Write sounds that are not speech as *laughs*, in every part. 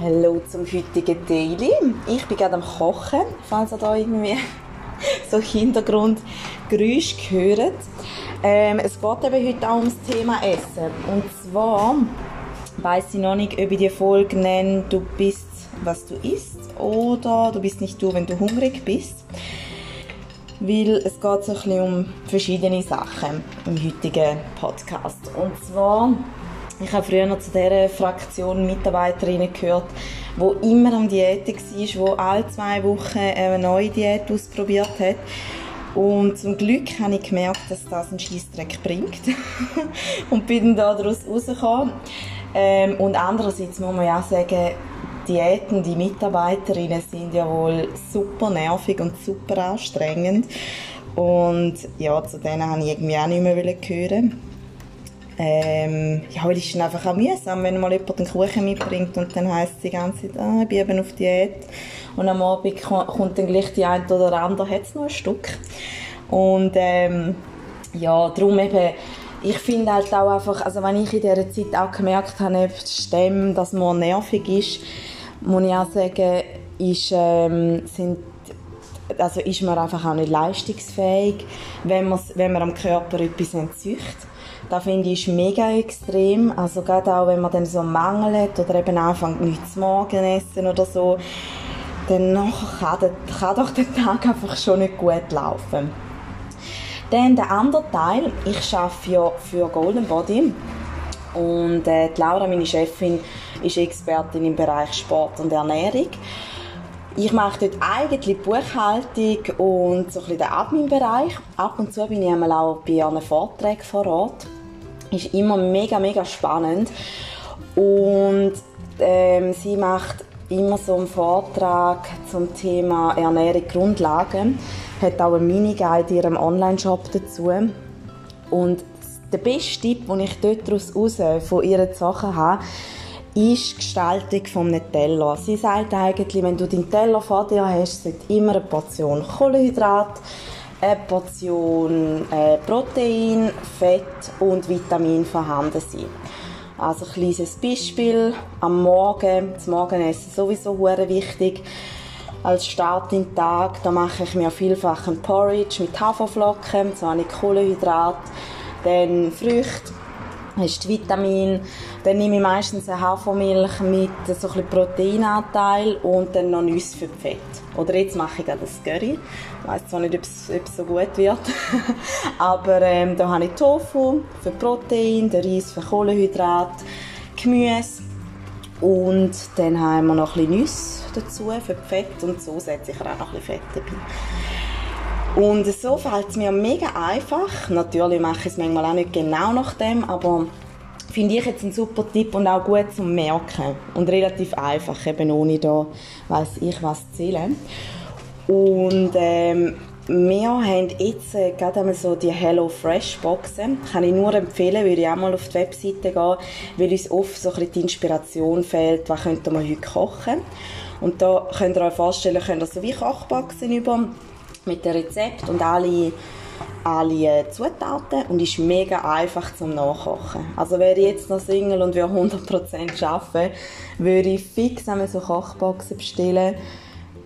Hallo zum heutigen Daily. Ich bin gerade am Kochen, falls ihr da irgendwie *laughs* so Hintergrundgeräusche hört. Ähm, es geht eben heute auch ums Thema Essen. Und zwar weiß ich noch nicht, ob ich die Folge nenne, du bist, was du isst, oder du bist nicht du, wenn du hungrig bist. Weil es geht so ein bisschen um verschiedene Sachen im heutigen Podcast. Und zwar ich habe früher noch zu dieser Fraktion Mitarbeiterinnen gehört, wo immer am Diäten war, wo alle zwei Wochen eine neue Diät ausprobiert hat. Und zum Glück habe ich gemerkt, dass das einen Scheissdreck bringt. *laughs* und bin dann daraus rausgekommen. Ähm, und andererseits muss man ja auch sagen, Diäten, die Mitarbeiterinnen sind ja wohl super nervig und super anstrengend. Und ja, zu denen habe ich irgendwie auch nicht mehr hören ähm, ja, es ist einfach auch mühsam, wenn mal jemand einen Kuchen mitbringt und dann heisst es die ganze Zeit, ah, ich bin eben auf Diät. Und am Abend kommt dann gleich die eine oder andere, hat es noch ein Stück. Und ähm, ja, darum eben, ich finde halt auch einfach, also wenn ich in dieser Zeit auch gemerkt habe, nebst dem, dass man nervig ist, muss ich auch sagen, ist, ähm, sind also ist man einfach auch nicht leistungsfähig, wenn, wenn man am Körper etwas entzüchtet. Das finde ich mega extrem. Also gerade auch, wenn man dann so Mangel hat oder eben anfängt nichts zu morgen essen oder so, dann kann, der, kann doch der Tag einfach schon nicht gut laufen. Dann der andere Teil, ich arbeite ja für Golden Body und äh, Laura, meine Chefin, ist Expertin im Bereich Sport und Ernährung. Ich mache dort eigentlich Buchhaltung und so ein bisschen den Admin-Bereich. Ab und zu bin ich einmal auch bei einem Vortrag vor Ort. Ist immer mega, mega spannend. Und ähm, sie macht immer so einen Vortrag zum Thema Ernährung Grundlagen. Hat auch einen Miniguide in ihrem Online-Shop dazu. Und der beste Tipp, den ich dort daraus von ihren Sachen habe, ist die Gestaltung vom Teller. Sie sagt eigentlich, wenn du deinen Teller vor dir hast, sollte immer eine Portion Kohlenhydrat, eine Portion äh, Protein, Fett und Vitamin vorhanden sein. Also ein kleines Beispiel, am Morgen, das Morgenessen sowieso sehr wichtig. Als Start den Tag, da mache ich mir vielfach ein Porridge mit Haferflocken, so eine Kohlenhydrat, dann Früchte, hast Vitamin. Dann nehme ich meistens eine Hafermilch mit so ein Proteinanteil und dann noch Nüsse für Fett. Oder jetzt mache ich das Curry. Ich weiß zwar nicht, ob es, ob es so gut wird, *laughs* aber ähm, da habe ich Tofu für Protein, den Reis für Kohlenhydrat, Gemüse und dann haben wir noch ein bisschen Nüsse dazu für Fett und so setze ich auch noch ein bisschen Fett dabei. Und so fällt es mir mega einfach. Natürlich mache ich es manchmal auch nicht genau nach dem, aber finde ich jetzt ein super Tipp und auch gut zum Merken und relativ einfach, eben ohne da weiß ich was zu zählen. Und ähm, wir haben jetzt äh, gerade einmal so die Hello Fresh Boxen. Kann ich nur empfehlen, würde ich auch mal auf die Webseite gehen, weil uns oft so ein bisschen die Inspiration fehlt, was könnte man heute kochen. Und da könnt ihr euch vorstellen, könnt ihr so wie Kochboxen über mit dem Rezept und alle alle Zutaten und ist mega einfach zum Nachkochen. Also wäre ich jetzt noch Single und wir 100% arbeiten, würde ich fix einmal so Kochboxen bestellen.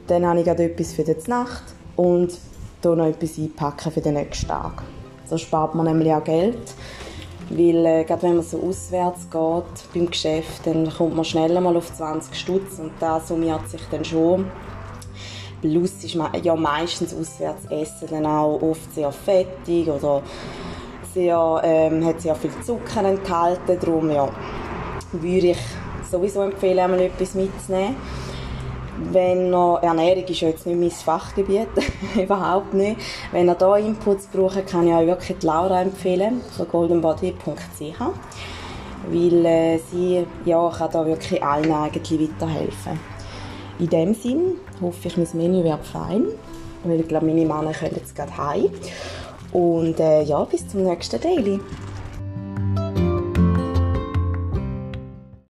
Dann habe ich gerade etwas für die Nacht und noch etwas einpacken für den nächsten Tag. So spart man nämlich auch Geld. Weil äh, gerade wenn man so auswärts geht beim Geschäft, dann kommt man schneller mal auf 20 Stutz und das summiert sich dann schon Plus ist man ja meistens auswärts essen dann auch oft sehr fettig oder sehr, ähm, hat sehr viel Zucker enthalten. Darum ja, würde ich sowieso empfehlen, einmal etwas mitzunehmen. Wenn noch, Ernährung ist ja jetzt nicht mein Fachgebiet, *laughs* überhaupt nicht. Wenn ihr da Inputs braucht, kann ich euch wirklich Laura empfehlen, von goldenbody.ch weil äh, sie ja, kann da wirklich allen eigentlich weiterhelfen. In dem Sinn hoffe ich, mein Menü wird fein. Weil ich glaube, meine Männer können jetzt gerade heim. Und äh, ja, bis zum nächsten Daily.